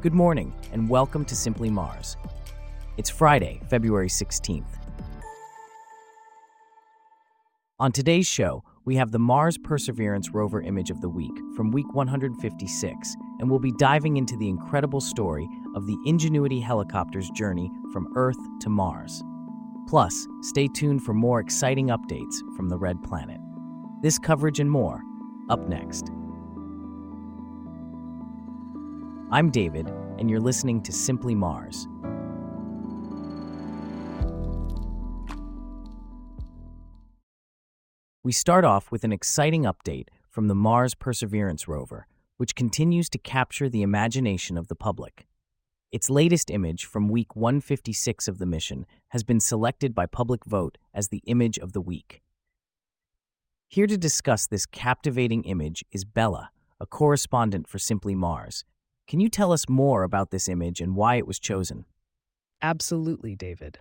Good morning, and welcome to Simply Mars. It's Friday, February 16th. On today's show, we have the Mars Perseverance rover image of the week from week 156, and we'll be diving into the incredible story of the Ingenuity helicopter's journey from Earth to Mars. Plus, stay tuned for more exciting updates from the Red Planet. This coverage and more, up next. I'm David, and you're listening to Simply Mars. We start off with an exciting update from the Mars Perseverance rover, which continues to capture the imagination of the public. Its latest image from week 156 of the mission has been selected by public vote as the image of the week. Here to discuss this captivating image is Bella, a correspondent for Simply Mars, can you tell us more about this image and why it was chosen? Absolutely, David.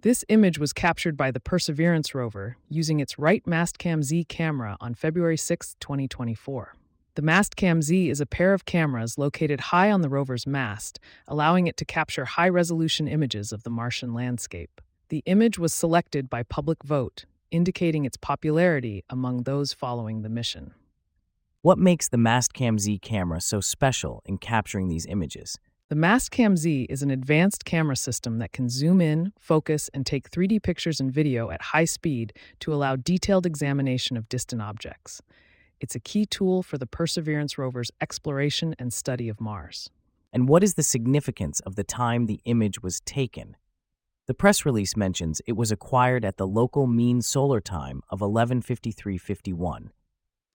This image was captured by the Perseverance rover using its right Mastcam Z camera on February 6, 2024. The Mastcam Z is a pair of cameras located high on the rover's mast, allowing it to capture high resolution images of the Martian landscape. The image was selected by public vote, indicating its popularity among those following the mission. What makes the Mastcam Z camera so special in capturing these images? The Mastcam Z is an advanced camera system that can zoom in, focus, and take 3D pictures and video at high speed to allow detailed examination of distant objects. It's a key tool for the Perseverance rover's exploration and study of Mars. And what is the significance of the time the image was taken? The press release mentions it was acquired at the local mean solar time of 115351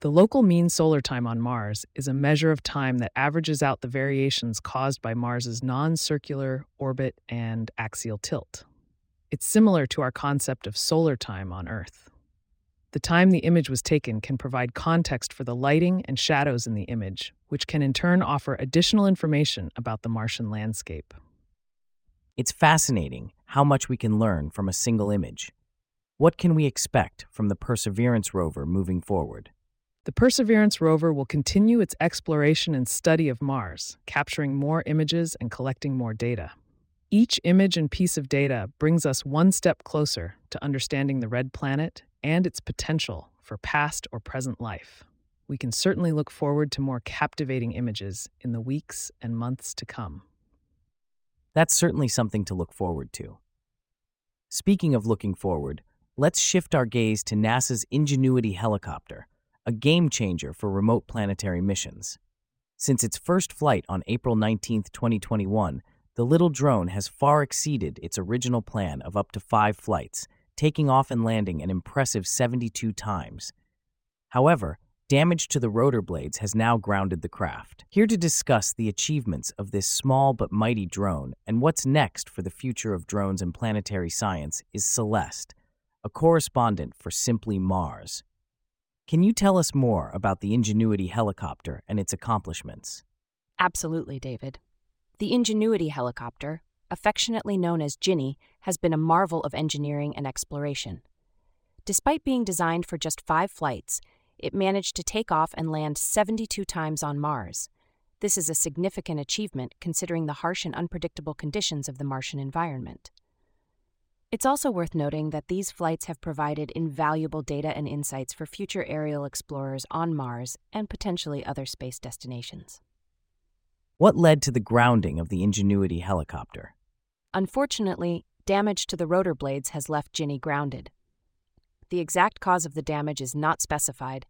the local mean solar time on Mars is a measure of time that averages out the variations caused by Mars's non circular orbit and axial tilt. It's similar to our concept of solar time on Earth. The time the image was taken can provide context for the lighting and shadows in the image, which can in turn offer additional information about the Martian landscape. It's fascinating how much we can learn from a single image. What can we expect from the Perseverance rover moving forward? The Perseverance rover will continue its exploration and study of Mars, capturing more images and collecting more data. Each image and piece of data brings us one step closer to understanding the red planet and its potential for past or present life. We can certainly look forward to more captivating images in the weeks and months to come. That's certainly something to look forward to. Speaking of looking forward, let's shift our gaze to NASA's Ingenuity helicopter a game changer for remote planetary missions. Since its first flight on April 19, 2021, the little drone has far exceeded its original plan of up to five flights, taking off and landing an impressive 72 times. However, damage to the rotor blades has now grounded the craft. Here to discuss the achievements of this small but mighty drone and what's next for the future of drones and planetary science is Celeste, a correspondent for Simply Mars. Can you tell us more about the Ingenuity helicopter and its accomplishments? Absolutely, David. The Ingenuity helicopter, affectionately known as Ginny, has been a marvel of engineering and exploration. Despite being designed for just five flights, it managed to take off and land 72 times on Mars. This is a significant achievement considering the harsh and unpredictable conditions of the Martian environment. It's also worth noting that these flights have provided invaluable data and insights for future aerial explorers on Mars and potentially other space destinations. What led to the grounding of the Ingenuity helicopter? Unfortunately, damage to the rotor blades has left Ginny grounded. The exact cause of the damage is not specified,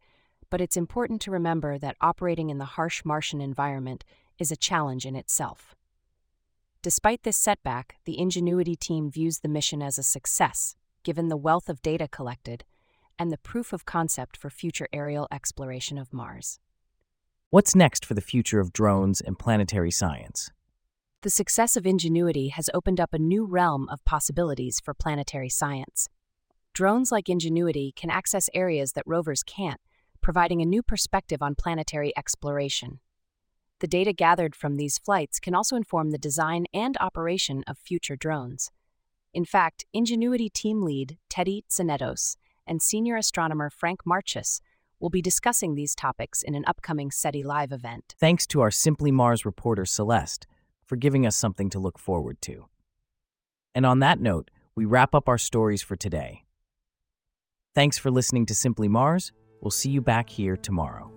but it's important to remember that operating in the harsh Martian environment is a challenge in itself. Despite this setback, the Ingenuity team views the mission as a success, given the wealth of data collected and the proof of concept for future aerial exploration of Mars. What's next for the future of drones and planetary science? The success of Ingenuity has opened up a new realm of possibilities for planetary science. Drones like Ingenuity can access areas that rovers can't, providing a new perspective on planetary exploration. The data gathered from these flights can also inform the design and operation of future drones. In fact, Ingenuity team lead Teddy Tzanetos and senior astronomer Franck Marchis will be discussing these topics in an upcoming SETI Live event. Thanks to our Simply Mars reporter Celeste, for giving us something to look forward to. And on that note, we wrap up our stories for today. Thanks for listening to Simply Mars. We'll see you back here tomorrow.